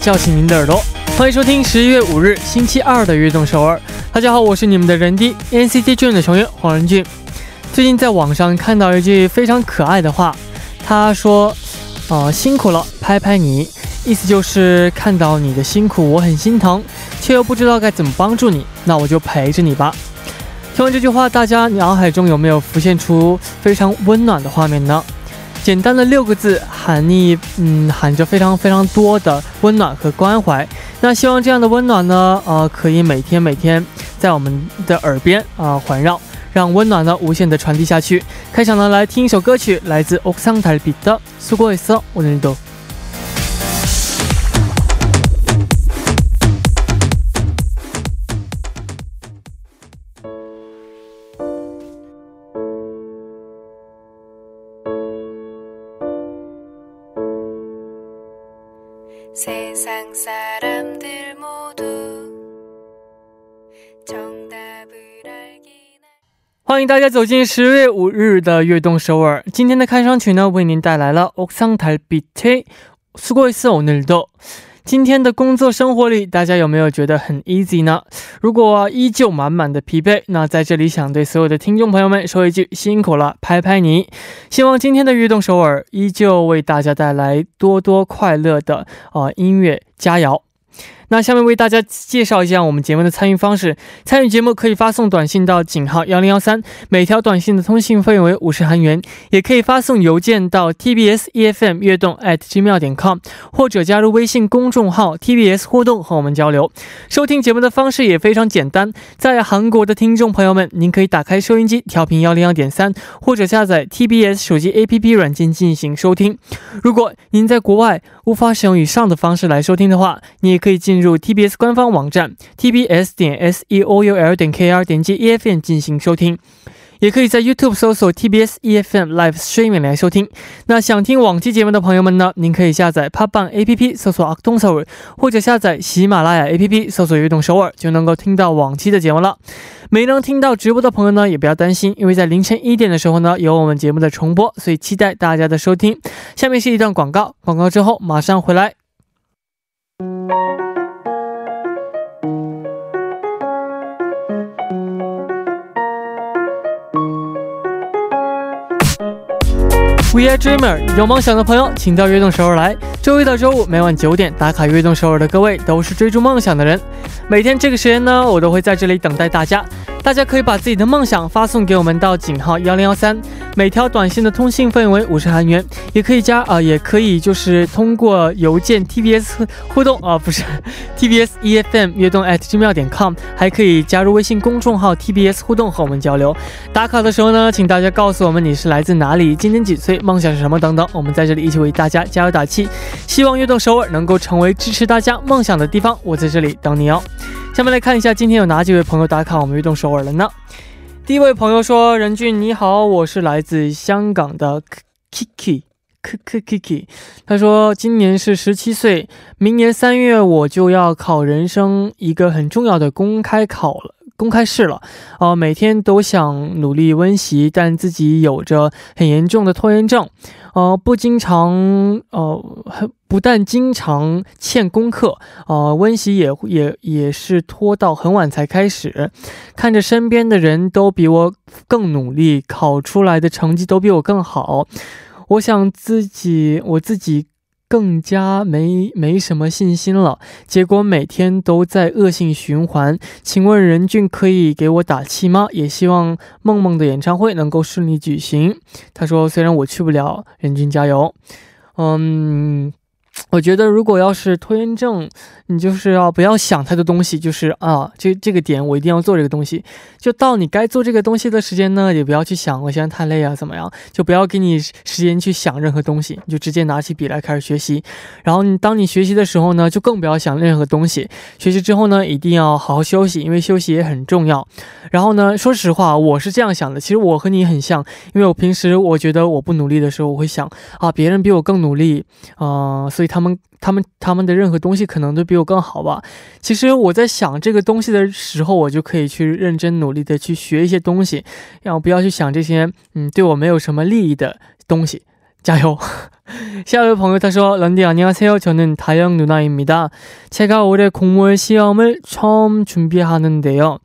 叫醒您的耳朵，欢迎收听十一月五日星期二的《悦动首尔》。大家好，我是你们的人弟 NCT Dream 的成员黄仁俊。最近在网上看到一句非常可爱的话，他说：“呃，辛苦了，拍拍你。”意思就是看到你的辛苦，我很心疼，却又不知道该怎么帮助你，那我就陪着你吧。听完这句话，大家脑海中有没有浮现出非常温暖的画面呢？简单的六个字，含义嗯，含着非常非常多的温暖和关怀。那希望这样的温暖呢，呃，可以每天每天在我们的耳边啊环绕。让温暖呢无限的传递下去。开场呢，来听一首歌曲，来自奥桑塔比的《苏过一次》，我能懂。 欢迎大家走进十月五日的悦动首尔。今天的开场曲呢，为您带来了《옥상달빛에수고했어오늘도》。 今天的工作生活里，大家有没有觉得很 easy 呢？如果依旧满满的疲惫，那在这里想对所有的听众朋友们说一句：辛苦了，拍拍你。希望今天的运动首尔依旧为大家带来多多快乐的啊音乐佳肴。那下面为大家介绍一下我们节目的参与方式。参与节目可以发送短信到井号幺零幺三，每条短信的通信费用为五十韩元；也可以发送邮件到 tbs efm 悦动 at gmail 点 com，或者加入微信公众号 tbs 互动和我们交流。收听节目的方式也非常简单，在韩国的听众朋友们，您可以打开收音机调频幺零幺点三，或者下载 tbs 手机 app 软件进行收听。如果您在国外无法使用以上的方式来收听的话，你也可以进。入 TBS 官方网站 tbs 点 seoul 点 kr 点击 EFM 进行收听，也可以在 YouTube 搜索 TBS EFM Live Streaming 来收听。那想听往期节目的朋友们呢，您可以下载 p 棒 APP 搜索 Acton 首尔，或者下载喜马拉雅 APP 搜索悦动首尔，就能够听到往期的节目了。没能听到直播的朋友呢，也不要担心，因为在凌晨一点的时候呢，有我们节目的重播，所以期待大家的收听。下面是一段广告，广告之后马上回来。We are dreamer，有梦想的朋友，请到悦动首尔来。周一到周五每晚九点打卡悦动首尔的各位，都是追逐梦想的人。每天这个时间呢，我都会在这里等待大家。大家可以把自己的梦想发送给我们到井号幺零幺三，每条短信的通信费用为五十韩元，也可以加啊，也可以就是通过邮件 TBS 互动啊，不是 TBS EFM 悦动 at 金妙点 com，还可以加入微信公众号 TBS 互动和我们交流。打卡的时候呢，请大家告诉我们你是来自哪里，今年几岁，梦想是什么等等，我们在这里一起为大家加油打气。希望悦动首尔能够成为支持大家梦想的地方，我在这里等你哦。下面来看一下今天有哪几位朋友打卡我们运动首尔了呢？第一位朋友说：“任俊你好，我是来自香港的 Kiki，可可 Kiki。他说今年是十七岁，明年三月我就要考人生一个很重要的公开考了。”公开试了，呃，每天都想努力温习，但自己有着很严重的拖延症，呃，不经常，呃，不但经常欠功课，呃，温习也也也是拖到很晚才开始。看着身边的人都比我更努力，考出来的成绩都比我更好，我想自己，我自己。更加没没什么信心了，结果每天都在恶性循环。请问任俊可以给我打气吗？也希望梦梦的演唱会能够顺利举行。他说：“虽然我去不了，任俊加油。”嗯。我觉得，如果要是拖延症，你就是要不要想太多东西，就是啊，这这个点我一定要做这个东西，就到你该做这个东西的时间呢，也不要去想我现在太累啊，怎么样，就不要给你时间去想任何东西，你就直接拿起笔来开始学习。然后你当你学习的时候呢，就更不要想任何东西。学习之后呢，一定要好好休息，因为休息也很重要。然后呢，说实话，我是这样想的，其实我和你很像，因为我平时我觉得我不努力的时候，我会想啊，别人比我更努力啊，所以他。他们他们他们的任何东西可能都比我更好吧。其实我在想这个东西的时候，我就可以去认真努力的去学一些东西，然后不要去想这些嗯对我没有什么利益的东西。 加油！下一位朋友他说：“런디안녕하세요저는다영누나입니다 제가올해공모시험을처음준비하는데요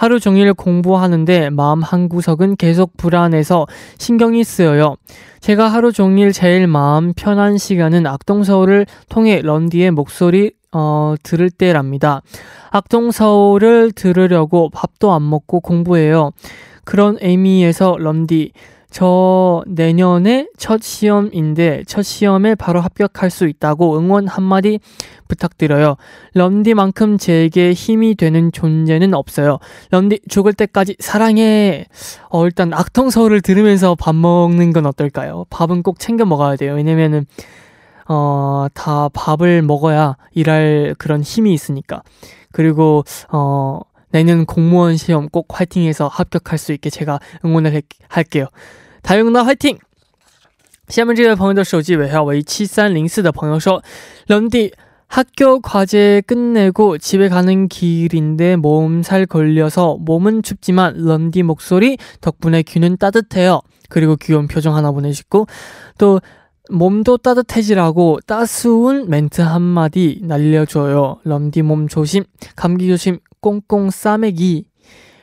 하루 종일 공부하는데 마음 한구석은 계속 불안해서 신경이 쓰여요. 제가 하루 종일 제일 마음 편한 시간은 악동서울을 통해 런디의 목소리 어, 들을 때랍니다. 악동서울을 들으려고 밥도 안 먹고 공부해요. 그런 의미에서 런디 저 내년에 첫 시험인데 첫 시험에 바로 합격할 수 있다고 응원 한마디 부탁드려요. 런디만큼 제게 힘이 되는 존재는 없어요. 런디 죽을 때까지 사랑해. 어, 일단 악통서울을 들으면서 밥 먹는 건 어떨까요? 밥은 꼭 챙겨 먹어야 돼요. 왜냐면은 어, 다 밥을 먹어야 일할 그런 힘이 있으니까. 그리고 어, 내년 공무원 시험 꼭 화이팅해서 합격할 수 있게 제가 응원을 할게요. 다영나 화이팅! 下面这位朋友的手机尾号为7304的朋友说，런디 학교 과제 끝내고 집에 가는 길인데 몸살 걸려서 몸은 춥지만 런디 목소리 덕분에 귀는 따뜻해요. 그리고 귀여운 표정 하나 보내시고 또 몸도 따뜻해지라고 따스운 멘트 한마디 날려줘요. 런디 몸 조심, 감기 조심, 꽁꽁 싸매기.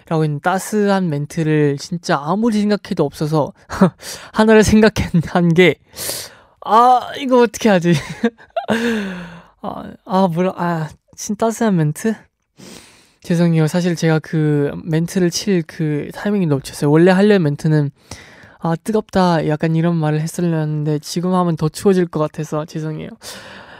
라고 있는 따스한 멘트를 진짜 아무리 생각해도 없어서 하나를 생각한 게, 아, 이거 어떻게 하지? 아, 아, 뭐라, 아, 진짜 따스한 멘트? 죄송해요. 사실 제가 그 멘트를 칠 그 타이밍이 놓쳤어요. 원래 하려는 멘트는 아, 뜨겁다. 약간 이런 말을 했으려는데 지금 하면 더 추워질 것 같아서 죄송해요.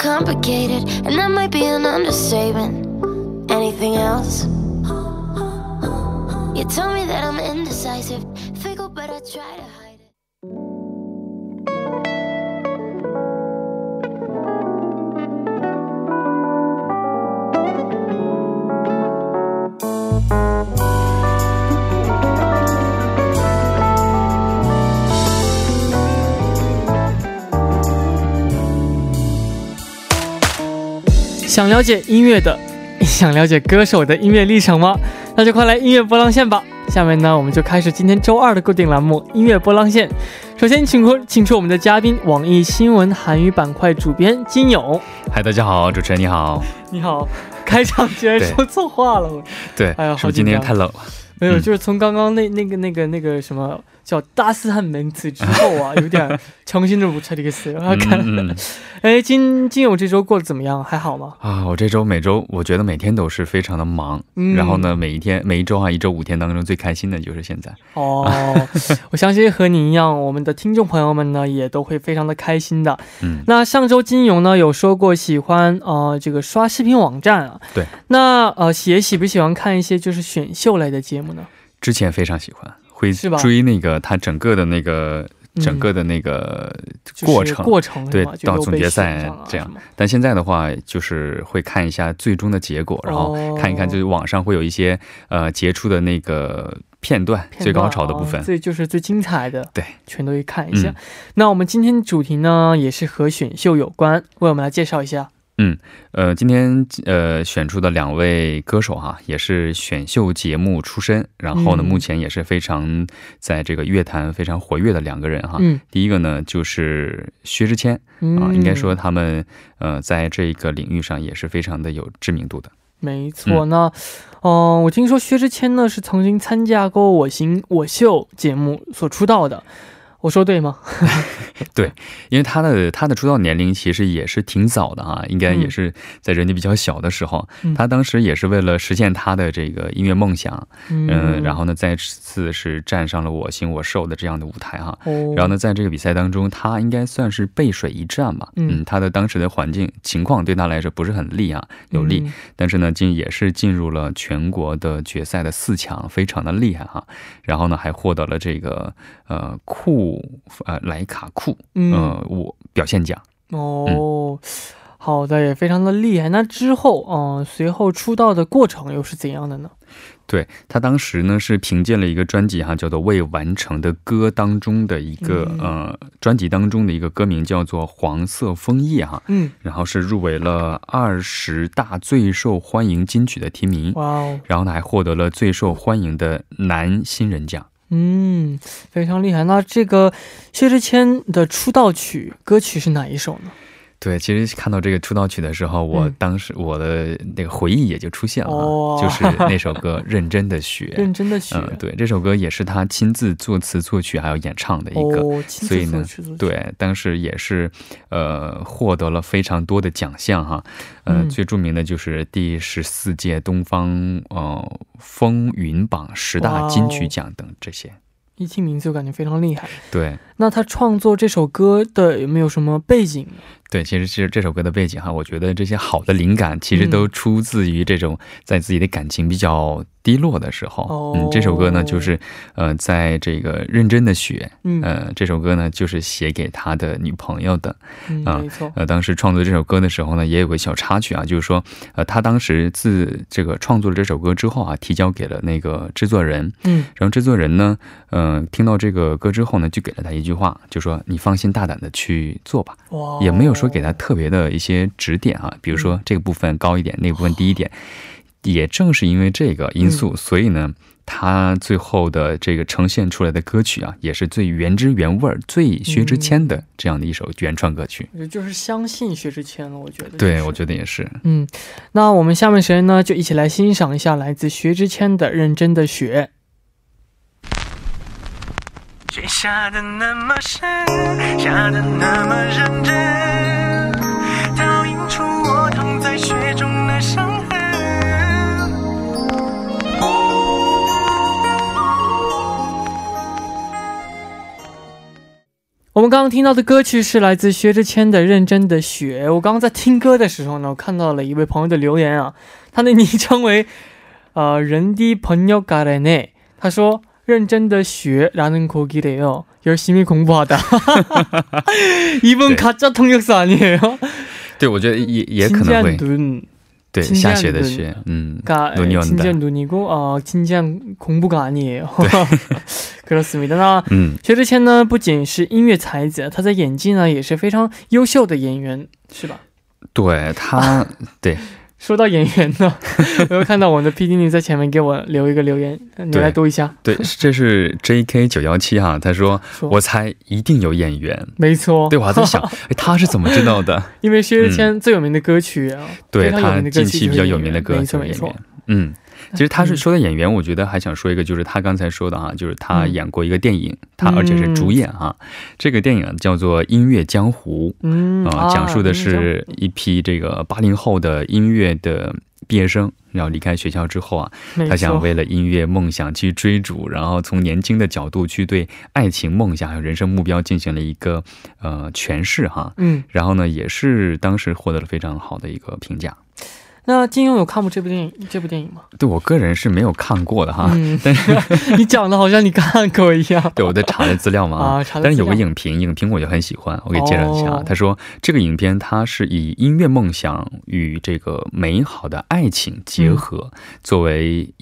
complicated, and that might be an understatement. Anything else? You tell me that I'm indecisive, fickle, but I try to 想了解音乐的，想了解歌手的音乐历程吗？那就快来音乐波浪线吧！下面呢，我们就开始今天周二的固定栏目——音乐波浪线。首先，请出请出我们的嘉宾，网易新闻韩语板块主编金勇。嗨，大家好，主持人你好。你好，开场居然说错话了。对，哎呀，是不是今天太冷了？没有，就是从刚刚那那个那个那个什么。叫大四汉名词之后啊，有点重新的不彻这个词。看，哎，金金勇这周过得怎么样？还好吗？啊，我这周每周我觉得每天都是非常的忙。然后呢，每一天每一周啊，一周五天当中最开心的就是现在。哦，我相信和你一样，我们的听众朋友们呢也都会非常的开心的。嗯，那上周金勇呢有说过喜欢呃这个刷视频网站啊。对。那呃也喜不喜欢看一些就是选秀类的节目呢？之前非常喜欢。会追那个他整个的那个整个的那个过程过程对到总决赛这样，但现在的话就是会看一下最终的结果，然后看一看就是网上会有一些呃杰出的那个片段最高潮的部分，最就是最精彩的对，全都去看一下。那我们今天主题呢也是和选秀有关，为我们来介绍一下。嗯，呃，今天呃选出的两位歌手哈，也是选秀节目出身，然后呢，目前也是非常在这个乐坛非常活跃的两个人哈。嗯，第一个呢就是薛之谦啊，应该说他们呃在这个领域上也是非常的有知名度的。没错，那嗯，我听说薛之谦呢是曾经参加过《我行我秀》节目所出道的。我说对吗？对，因为他的他的出道年龄其实也是挺早的啊，应该也是在人家比较小的时候。他当时也是为了实现他的这个音乐梦想，嗯，然后呢再次是站上了我行我受的这样的舞台哈。然后呢，在这个比赛当中，他应该算是背水一战吧。嗯，他的当时的环境情况对他来说不是很利啊，有利，但是呢进也是进入了全国的决赛的四强，非常的厉害哈。然后呢还获得了这个呃酷。呃，莱卡酷，呃，我表现奖，哦，好的，也非常的厉害。那之后，嗯，随后出道的过程又是怎样的呢？对他当时呢是凭借了一个专辑哈，叫做《未完成的歌》当中的一个呃专辑当中的一个歌名叫做《黄色枫叶》哈，嗯，然后是入围了二十大最受欢迎金曲的提名，哇哦，然后呢还获得了最受欢迎的男新人奖，嗯，非常厉害。那这个薛之谦的出道曲歌曲是哪一首呢？对，其实看到这个出道曲的时候，我当时我的那个回忆也就出现了，就是那首歌《认真的雪》。认真的雪，嗯，对，这首歌也是他亲自作词作曲还有演唱的一个，所以呢，对，当时也是呃获得了非常多的奖项哈，呃，最著名的就是第十四届东方呃风云榜十大金曲奖等这些。一听名字就感觉非常厉害。对，那他创作这首歌的有没有什么背景？对，其实其实这首歌的背景哈，我觉得这些好的灵感其实都出自于这种在自己的感情比较。低落的时候，嗯，这首歌呢，就是，呃，在这个认真的学，嗯，呃，这首歌呢，就是写给他的女朋友的，嗯，没错，呃，当时创作这首歌的时候呢，也有个小插曲啊，就是说，呃，他当时自这个创作了这首歌之后啊，提交给了那个制作人，嗯，然后制作人呢，嗯，听到这个歌之后呢，就给了他一句话，就说你放心大胆的去做吧，哇，也没有说给他特别的一些指点啊，比如说这个部分高一点，那个部分低一点。也正是因为这个因素，所以呢，他最后的这个呈现出来的歌曲啊，也是最原汁原味儿、最薛之谦的这样的一首原创歌曲。就是相信薛之谦了，我觉得。对，我觉得也是。嗯，那我们下面时间呢，就一起来欣赏一下来自薛之谦的《认真的雪》。雪下的那么深，下的那么认真，我们刚刚听到的歌曲是来自薛之谦的《认真的雪》。我刚刚在听歌的时候呢，我看到了一位朋友的留言啊，他的昵称为呃人的朋友가래 네。 他说：“认真的学라는곡이래요열심히공부하다。 ”이분가짜통역사아니에 요？ 对，我觉得也也可能会。 对，下雪的雪，嗯，눈이온다눈이고어진짜공부가아니에요 그렇습니다那嗯，薛之谦呢，不仅是音乐才子，他在演技呢也是非常优秀的演员，是吧？对他，对。 说到演员呢，我又看到我们的 P D 女在前面给我留一个留言，你来读一下。对，这是 J K 九幺七哈，他说：“我猜一定有演员。”没错。对，我还在想，哎，他是怎么知道的？因为薛之谦最有名的歌曲啊，对他近期比较有名的歌曲没错，嗯。其实他是说的演员，我觉得还想说一个，就是他刚才说的哈，就是他演过一个电影，他而且是主演哈。这个电影叫做《音乐江湖》，啊，讲述的是一批这个八零后的音乐的毕业生，要离开学校之后啊，他想为了音乐梦想去追逐，然后从年轻的角度去对爱情梦想还有人生目标进行了一个呃诠释哈。嗯，然后呢，也是当时获得了非常好的一个评价。那金庸有看过这部电影？这部电影吗？对我个人是没有看过的哈，但是 你讲的好像你看过一样。对，我在查的资料嘛啊，查但是有个影评，影评我就很喜欢，我给介绍一下。他说这个影片它是以音乐梦想与这个美好的爱情结合，作为。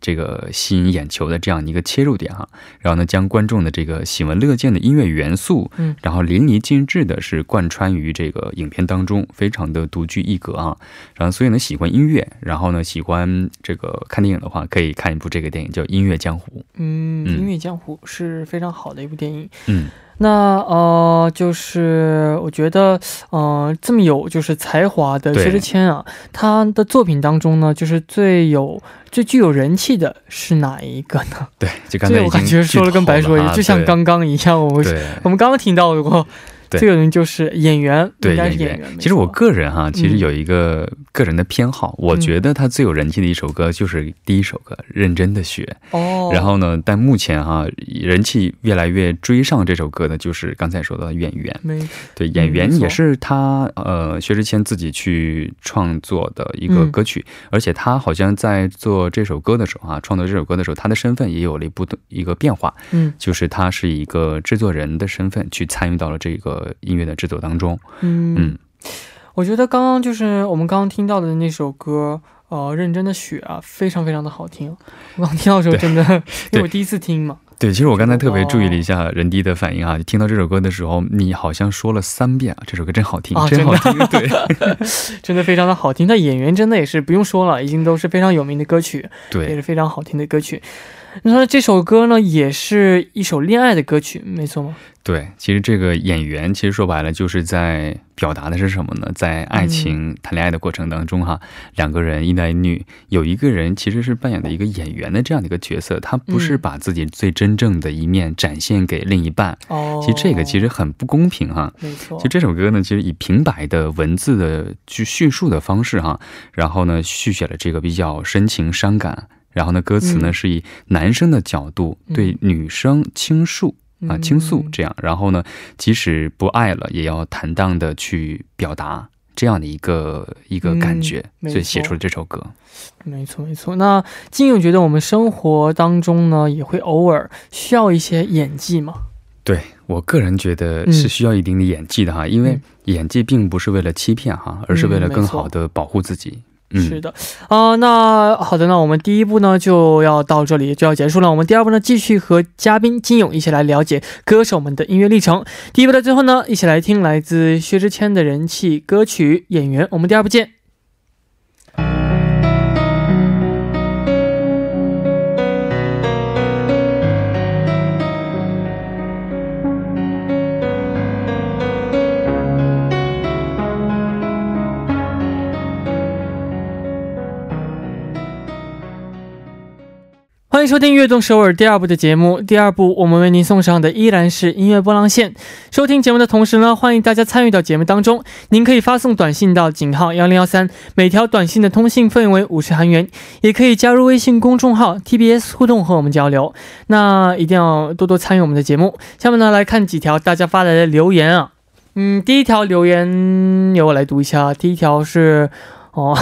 这个吸引眼球的这样一个切入点哈，然后呢，将观众的这个喜闻乐见的音乐元素，嗯，然后淋漓尽致的是贯穿于这个影片当中，非常的独具一格啊。然后，所以呢，喜欢音乐，然后呢，喜欢这个看电影的话，可以看一部这个电影叫《音乐江湖》。嗯，《音乐江湖》是非常好的一部电影。嗯。那呃，就是我觉得，呃，这么有就是才华的薛之谦啊，他的作品当中呢，就是最有最具有人气的是哪一个呢？对，就刚才我感觉说了跟白说一样，就像刚刚一样，我们我们刚刚听到过。这个人就是演员，对演员。其实我个人哈，其实有一个个人的偏好，我觉得他最有人气的一首歌就是第一首歌《认真的雪》。哦。然后呢，但目前哈，人气越来越追上这首歌的，就是刚才说的演员。没。对演员也是他呃薛之谦自己去创作的一个歌曲，而且他好像在做这首歌的时候啊，创作这首歌的时候，他的身份也有了一不一个变化。嗯。就是他是一个制作人的身份去参与到了这个。个音乐的制作当中。嗯嗯，我觉得刚刚就是我们刚刚听到的那首歌，呃，认真的雪啊，非常非常的好听。我刚听到的时候真的，因为我第一次听嘛。对，其实我刚才特别注意了一下人迪的反应啊，听到这首歌的时候，你好像说了三遍啊，这首歌真好听，真好听，对，真的非常的好听。那演员真的也是不用说了，已经都是非常有名的歌曲，对，也是非常好听的歌曲。那这首歌呢，也是一首恋爱的歌曲，没错吗？对，其实这个演员，其实说白了就是在表达的是什么呢？在爱情谈恋爱的过程当中，哈，两个人一男一女，有一个人其实是扮演的一个演员的这样的一个角色，他不是把自己最真正的一面展现给另一半。哦，其实这个其实很不公平，哈。没错。其实这首歌呢，其实以平白的文字的去叙述的方式，哈，然后呢，续写了这个比较深情伤感。然后呢，歌词呢是以男生的角度对女生倾诉啊，倾诉这样。然后呢，即使不爱了，也要坦荡的去表达这样的一个一个感觉，所以写出了这首歌。没错，没错。那金勇觉得我们生活当中呢，也会偶尔需要一些演技吗？对我个人觉得是需要一定的演技的哈，因为演技并不是为了欺骗哈，而是为了更好的保护自己。是的，啊，那好的，那我们第一步呢就要到这里就要结束了。我们第二步呢继续和嘉宾金勇一起来了解歌手们的音乐历程。第一步的最后呢，一起来听来自薛之谦的人气歌曲《演员》。我们第二步见。欢迎收听《悦动首尔》第二部的节目。第二部，我们为您送上的依然是音乐波浪线。收听节目的同时呢，欢迎大家参与到节目当中。您可以发送短信到井号幺零幺三，每条短信的通信费为五十韩元。也可以加入微信公众号 TBS 互动和我们交流。那一定要多多参与我们的节目。下面呢，来看几条大家发来的留言啊。嗯，第一条留言由我来读一下。第一条是哦，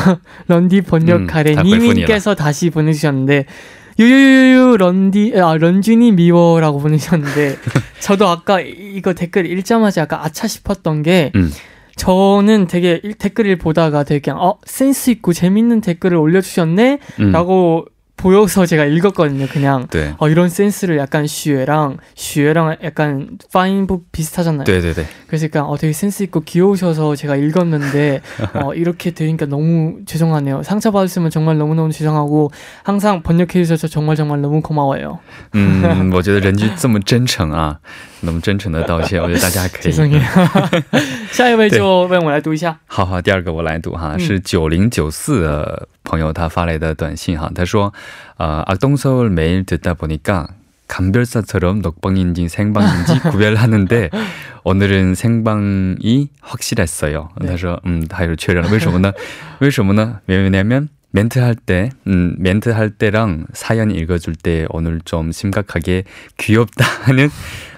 런디번역하래님께서다시보내주셨는데 유유유유 런디 아 런쥔이 미워라고 보내셨는데 저도 아까 이거 댓글 읽자마자 약간 아차 싶었던 게 음. 저는 되게 댓글을 보다가 되게 어 센스 있고 재밌는 댓글을 올려주셨네라고 음. 보여서 제가 읽었거든요. 그냥 네. 어, 이런 센스를 약간 슈에랑 슈에랑 약간 파인부 비슷하잖아요. 네네네. 그래서 약간 어, 되게 센스 있고 귀여우셔서 제가 읽었는데 어, 이렇게 되니까 너무 죄송하네요. 상처 받았으면 정말 너무 너무 죄송하고 항상 번역해 주셔서 정말 정말 너무 고마워요. 음, 我觉得人就这么真诚啊。那么真诚的道歉，我觉得大家可以。下一位就问我来读一下。好好，第二个我来读哈，是九零九四的 朋友他发来的短信哈，他说：呃，악동서울매일듣다보니까감별사처럼녹방인지생방인지구별하는데오늘은생방이확실했어요他说：嗯，他又确认了，为什么呢？为什么呢？왜냐면 멘트 할 때, 음, 멘트 할 때랑 사연 읽어줄 때 오늘 좀 심각하게 귀엽다 하는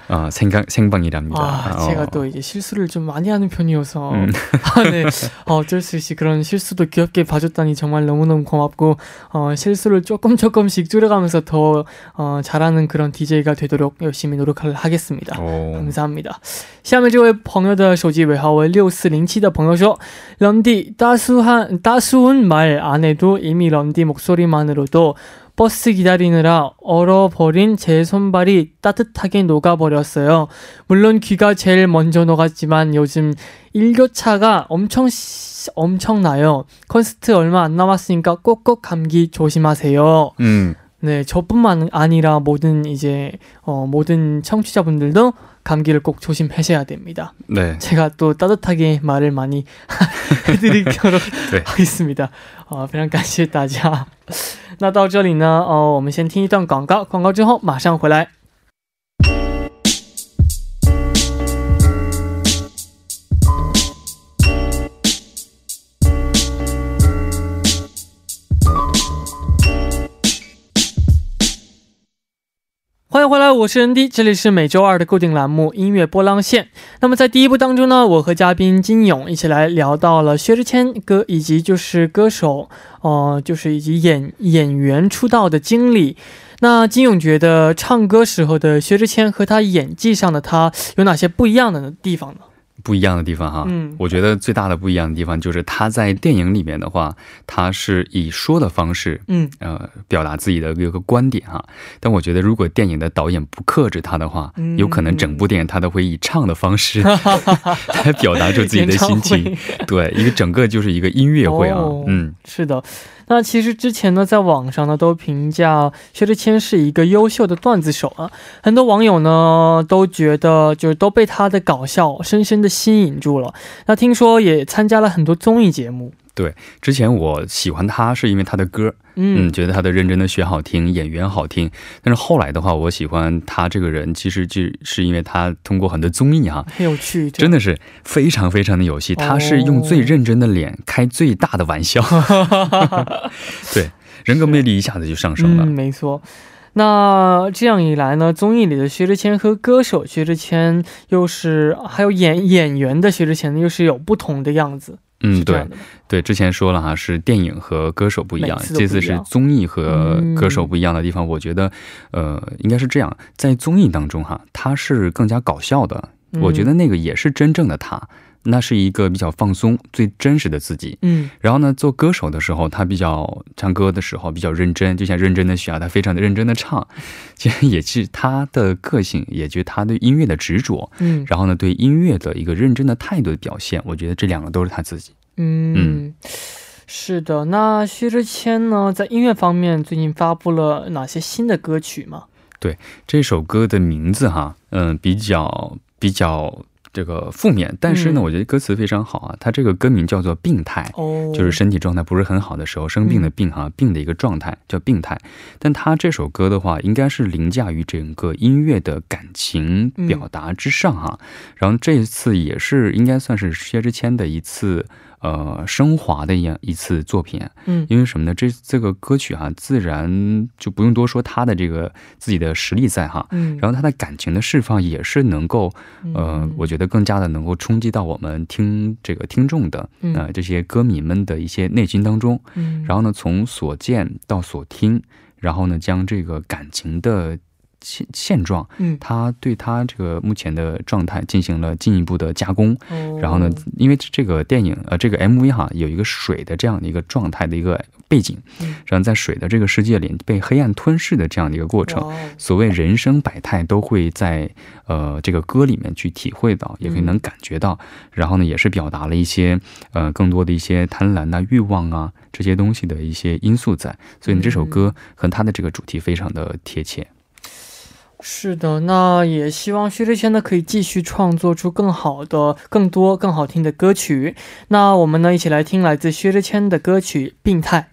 어, 생방, 생방이랍니다. 아, 어. 제가 또 이제 실수를 좀 많이 하는 편이어서. 음. 아, 네. 어, 어쩔 수 없이 그런 실수도 귀엽게 봐줬다니 정말 너무너무 고맙고, 어, 실수를 조금 조금씩 줄여가면서 더, 어, 잘하는 그런 DJ가 되도록 열심히 노력을 하겠습니다. 오. 감사합니다. 下面这位朋友的手机尾号为六四零七的朋友说，런디 따스한 따스운 말 안 해도 이미 런디 목소리만으로도 버스 기다리느라 얼어버린 제 손발이 따뜻하게 녹아버렸어요. 물론 귀가 제일 먼저 녹았지만 요즘 일교차가 엄청 엄청나요. 콘서트 얼마 안 남았으니까 꼭꼭 감기 조심하세요. 음. 네, 저뿐만 아니라 모든 이제 어, 모든 청취자분들도 감기를 꼭 조심하셔야 됩니다. 네. 제가 또 따뜻하게 말을 많이 해드리도록 네. 하겠습니다. 어, 非常感谢大家。 那到这里呢，哦，我们先听一段广告，广告之后马上回来。迎回来，我是 ND，这里是每周二的固定栏目音乐波浪线。那么在第一部当中呢，我和嘉宾金勇一起来聊到了薛之谦歌，以及就是歌手，呃，就是以及演演员出道的经历。那金勇觉得唱歌时候的薛之谦和他演技上的他有哪些不一样的地方呢？不一样的地方哈，嗯，我觉得最大的不一样的地方就是他在电影里面的话，他是以说的方式，嗯，呃，表达自己的一个观点哈。但我觉得如果电影的导演不克制他的话，有可能整部电影他都会以唱的方式 来表达出自己的心情。对，一个整个就是一个音乐会啊，嗯，是的。那其实之前呢，在网上呢都评价薛之谦是一个优秀的段子手啊，很多网友呢都觉得就是都被他的搞笑深深的吸引住了。那听说也参加了很多综艺节目。对，之前我喜欢他是因为他的歌，嗯，觉得他的认真的学好听，演员好听。但是后来的话，我喜欢他这个人，其实就是因为他通过很多综艺哈，很有趣，真的是非常非常的有戏。他是用最认真的脸开最大的玩笑，对，人格魅力一下子就上升了。没错，那这样一来呢，综艺里的薛之谦和歌手薛之谦又是还有演演员的薛之谦呢，又是有不同的样子。嗯，对，对，之前说了哈，是电影和歌手不一样，这次是综艺和歌手不一样的地方。我觉得，呃，应该是这样，在综艺当中哈，他是更加搞笑的，我觉得那个也是真正的他。那是一个比较放松、最真实的自己。嗯，然后呢，做歌手的时候，他比较唱歌的时候比较认真，就像认真的学啊，他非常的认真的唱，其实也是他的个性，也就是他对音乐的执着。嗯，然后呢，对音乐的一个认真的态度的表现，我觉得这两个都是他自己。嗯，是的。那薛之谦呢，在音乐方面最近发布了哪些新的歌曲吗？对，这首歌的名字哈，嗯，比较比较。这个负面，但是呢，我觉得歌词非常好啊。它这个歌名叫做“病态”，就是身体状态不是很好的时候，生病的病哈，病的一个状态叫病态。但他这首歌的话，应该是凌驾于整个音乐的感情表达之上哈。然后这一次也是应该算是薛之谦的一次。呃，升华的一样一次作品，嗯，因为什么呢？这这个歌曲哈，自然就不用多说他的这个自己的实力在哈，嗯，然后他的感情的释放也是能够，呃，我觉得更加的能够冲击到我们听这个听众的，呃，这些歌迷们的一些内心当中，嗯，然后呢，从所见到所听，然后呢，将这个感情的。现现状，嗯，他对他这个目前的状态进行了进一步的加工，然后呢，因为这个电影呃，这个 MV 哈，有一个水的这样的一个状态的一个背景，然后在水的这个世界里被黑暗吞噬的这样的一个过程，所谓人生百态都会在呃这个歌里面去体会到，也可以能感觉到，然后呢，也是表达了一些呃更多的一些贪婪啊、欲望啊这些东西的一些因素在，所以呢，这首歌和他的这个主题非常的贴切。是的，那也希望薛之谦呢可以继续创作出更好的、更多、更好听的歌曲。那我们呢一起来听来自薛之谦的歌曲《病态》。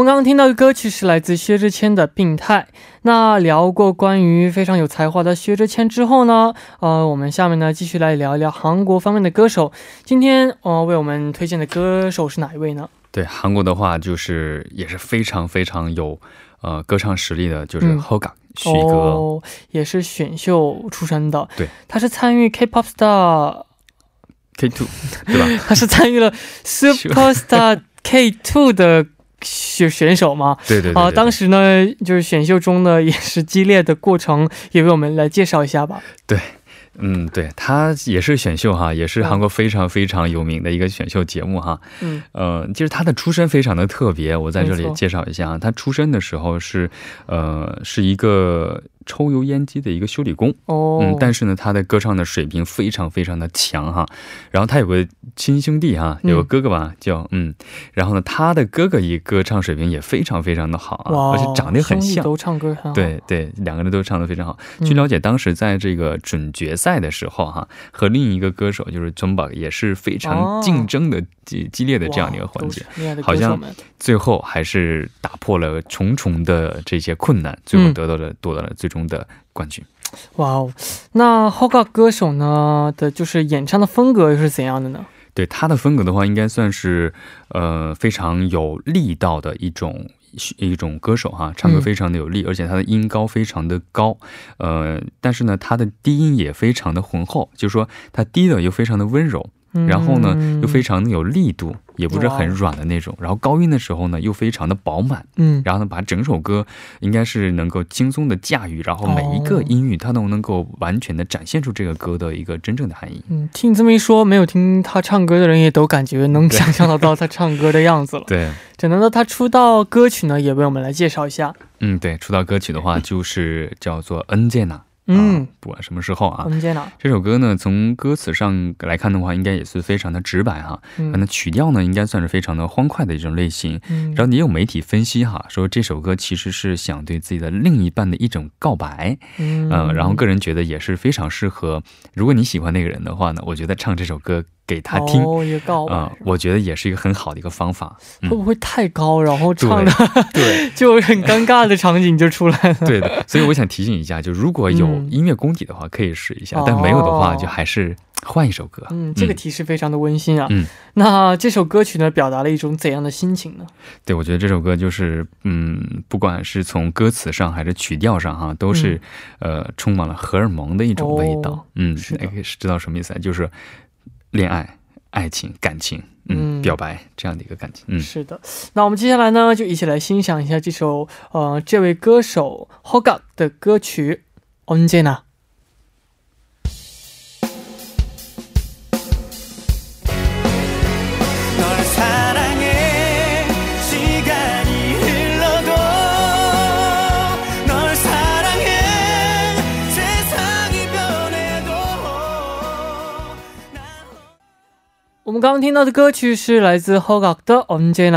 我们刚刚听到的歌曲是来自薛之谦的《病态》。那聊过关于非常有才华的薛之谦之后呢，呃，我们下面呢继续来聊一聊韩国方面的歌手。今天呃为我们推荐的歌手是哪一位呢？对，韩国的话就是也是非常非常有呃歌唱实力的，就是 Hoga 徐哥，也是选秀出身的。对，他是参与 K-pop Star K Two 对吧？他是参与了 Super Star K Two 的。选选手嘛，对对啊，当时呢，就是选秀中呢 也是激烈的过程，也为我们来介绍一下吧。对，嗯，对他也是选秀哈，也是韩国非常非常有名的一个选秀节目哈。嗯，呃，其实他的出身非常的特别，我在这里介绍一下啊，他出生的时候是，呃，是一个。抽油烟机的一个修理工。哦，嗯，但是呢，他的歌唱的水平非常非常的强哈。然后他有个亲兄弟哈，有个哥哥吧，叫嗯，然后呢，他的哥哥一歌唱水平也非常非常的好啊，而且长得很像，都唱歌很好，对对，两个人都唱的非常好。据了解，当时在这个准决赛的时候哈，和另一个歌手就是 Jumba 也是非常竞争的激激烈的这样的一个环节，好像最后还是打破了重重的这些困难，最后得到了夺得了最。中的冠军，哇哦！那 Hoga 歌手呢的，就是演唱的风格又是怎样的呢？对他的风格的话，应该算是呃非常有力道的一种一种歌手哈，唱歌非常的有力，而且他的音高非常的高，呃，但是呢，他的低音也非常的浑厚，就是说他低的又非常的温柔。然后呢，又非常的有力度，也不是很软的那种。然后高音的时候呢，又非常的饱满。嗯，然后呢，把整首歌应该是能够轻松的驾驭，然后每一个音域它都能够完全的展现出这个歌的一个真正的含义。嗯，听你这么一说，没有听他唱歌的人也都感觉能想象得到他唱歌的样子了。对，讲到他出道歌曲呢，也为我们来介绍一下。嗯，对，出道歌曲的话就是叫做《恩健娜》。嗯，不管什么时候啊，这首歌呢，从歌词上来看的话，应该也是非常的直白哈。那曲调呢，应该算是非常的欢快的一种类型。然后也有媒体分析哈，说这首歌其实是想对自己的另一半的一种告白。嗯，然后个人觉得也是非常适合，如果你喜欢那个人的话呢，我觉得唱这首歌。给他听，啊，我觉得也是一个很好的一个方法。会不会太高，然后唱的 对，就很尴尬的场景就出来了。对的，所以我想提醒一下，就如果有音乐功底的话，可以试一下；但没有的话，就还是换一首歌。嗯，这个提示非常的温馨啊。嗯，那这首歌曲呢，表达了一种怎样的心情呢？对，我觉得这首歌就是，嗯，不管是从歌词上还是曲调上，哈，都是呃，充满了荷尔蒙的一种味道。嗯，是知道什么意思？就是。恋爱、爱情、感情，嗯，表白这样的一个感情，嗯，是的。那我们接下来呢，就一起来欣赏一下这首呃，这位歌手 Hoga 的歌曲《언제나》。 们刚刚听到的歌曲是来自 Hogak 的《Onjena》。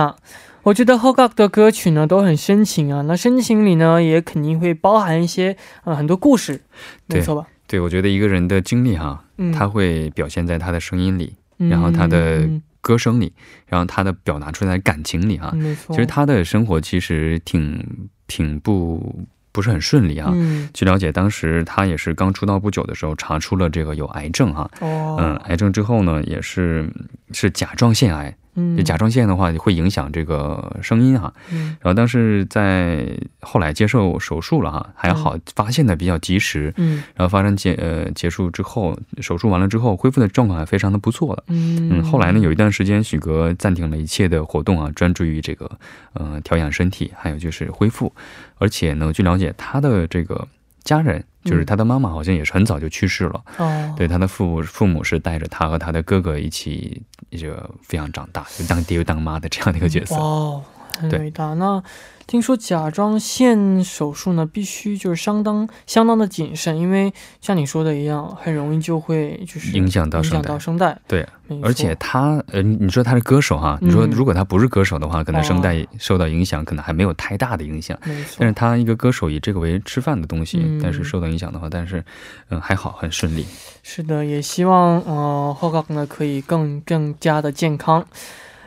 我觉得 Hogak 的歌曲呢都很深情啊，那深情里呢也肯定会包含一些呃很多故事，没错吧？对，我觉得一个人的经历哈，他会表现在他的声音里，然后他的歌声里，然后他的表达出来的感情里哈。没错，其实他的生活其实挺挺不。不是很顺利啊。据了解，当时他也是刚出道不久的时候，查出了这个有癌症哈。哦。嗯，癌症之后呢，也是是甲状腺癌。嗯，甲状腺的话会影响这个声音哈，嗯，然后但是在后来接受手术了哈，还好发现的比较及时，嗯，然后发生结呃结束之后，手术完了之后恢复的状况还非常的不错的，嗯。嗯，后来呢有一段时间许哥暂停了一切的活动啊，专注于这个呃调养身体，还有就是恢复，而且呢据了解他的这个。家人就是他的妈妈，好像也是很早就去世了。哦，对，他的父母父母是带着他和他的哥哥一起这个抚养长大，就当爹又当妈的这样的一个角色。哦，很伟大。那。听说甲状腺手术呢，必须就是相当相当的谨慎，因为像你说的一样，很容易就会就是影响到影响到声带。对，而且他呃，你说他是歌手哈，你说如果他不是歌手的话，可能声带受到影响，可能还没有太大的影响。但是他一个歌手以这个为吃饭的东西，但是受到影响的话，但是嗯还好，很顺利。是的，也希望呃后杠呢可以更更加的健康。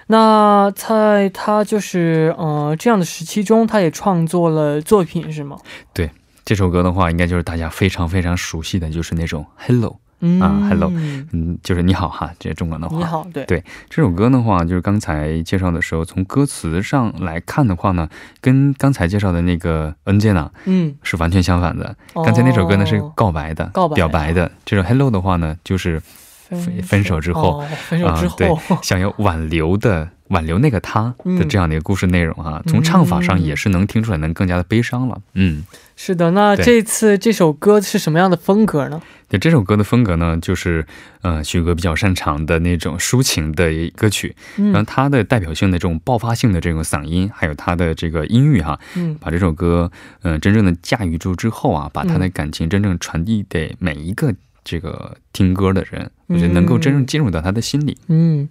那在他就是呃这样的时期中，他也创作了作品，是吗？对，这首歌的话，应该就是大家非常非常熟悉的就是那种 Hello 啊，Hello，嗯，就是你好哈，这中文的话，你好，对对，这首歌的话，就是刚才介绍的时候，从歌词上来看的话呢，跟刚才介绍的那个 N 键呢，嗯，是完全相反的。刚才那首歌呢是告白的，告白表白的，这首 Hello 的话呢，就是。分分手之后，分手之后，对，想要挽留的挽留那个他的这样的一个故事内容啊，从唱法上也是能听出来，能更加的悲伤了。嗯，是的。那这次这首歌是什么样的风格呢？对，这首歌的风格呢，就是呃，徐哥比较擅长的那种抒情的歌曲。然后他的代表性的这种爆发性的这种嗓音，还有他的这个音域哈，嗯，把这首歌嗯真正的驾驭住之后啊，把他的感情真正传递给每一个。这个听歌的人，我觉得能够真正进入到他的心里。嗯，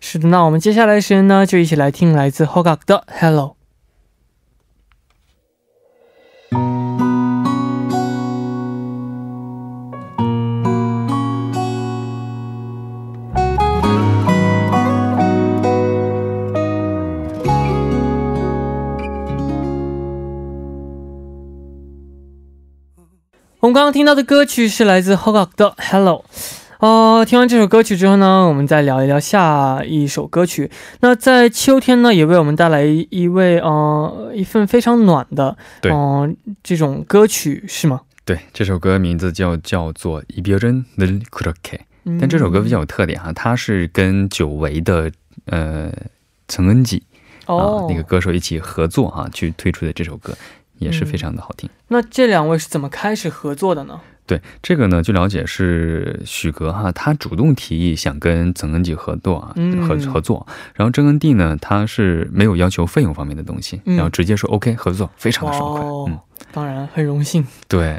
是的。那我们接下来的时间呢，就一起来听来自 Hogak 的 Hello。我们刚刚听到的歌曲是来自 Hogak 的 Hello。 哦，听完这首歌曲之后呢，我们再聊一聊下一首歌曲。那在秋天呢，也为我们带来一位呃一份非常暖的对嗯、这种歌曲是吗？对，这首歌名字叫叫做《이별은늘그렇게》，但这首歌比较有特点哈，它是跟久违的呃曾恩吉啊、哦、那个歌手一起合作哈、去推出的这首歌， 也是非常的好听。那这两位是怎么开始合作的呢？对这个呢，据了解是许格哈，他主动提议想跟曾恩济合作啊，嗯合合作。然后曾恩地呢，他是没有要求费用方面的东西，嗯然后直接说 OK 合作，非常的爽快。哦嗯，当然很荣幸。对，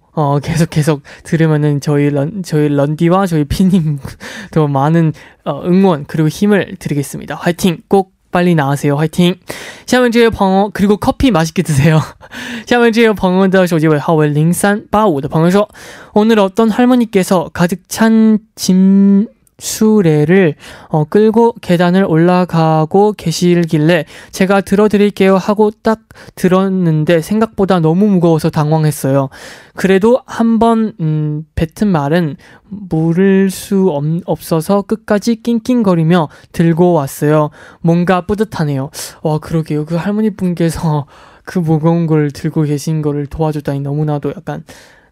어, 계속 계속 들으면은 저희 런, 저희 런디와 저희 피님도 많은 어, 응원 그리고 힘을 드리겠습니다. 화이팅! 꼭 빨리 나으세요. 화이팅! 下面这位朋友 그리고 커피 맛있게 드세요. 下面这位朋友的手机尾号为0385的朋友说 오늘 어떤 할머니께서 가득 찬짐 수레를 어, 끌고 계단을 올라가고 계시길래 제가 들어드릴게요 하고 딱 들었는데 생각보다 너무 무거워서 당황했어요. 그래도 한번 음, 뱉은 말은 물을 수 없, 없어서 끝까지 낑낑거리며 들고 왔어요. 뭔가 뿌듯하네요. 와 그러게요. 그 할머니 분께서 그 무거운 걸 들고 계신 거를 도와줬다니 너무나도 약간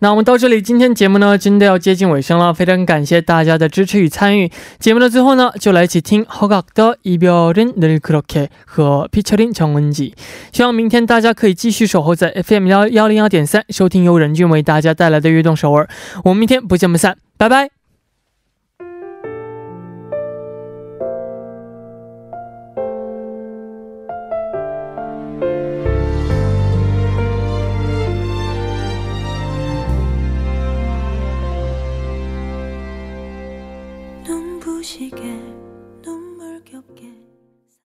那我们到这里，今天节目呢真的要接近尾声了，非常感谢大家的支持与参与。节目的最后呢，就来一起听허각的이별은늘그렇게和 featuring 정은지。希望明天大家可以继续守候在 FM 幺幺零幺点三，收听由任俊为大家带来的悦动首尔。我们明天不见不散，拜拜。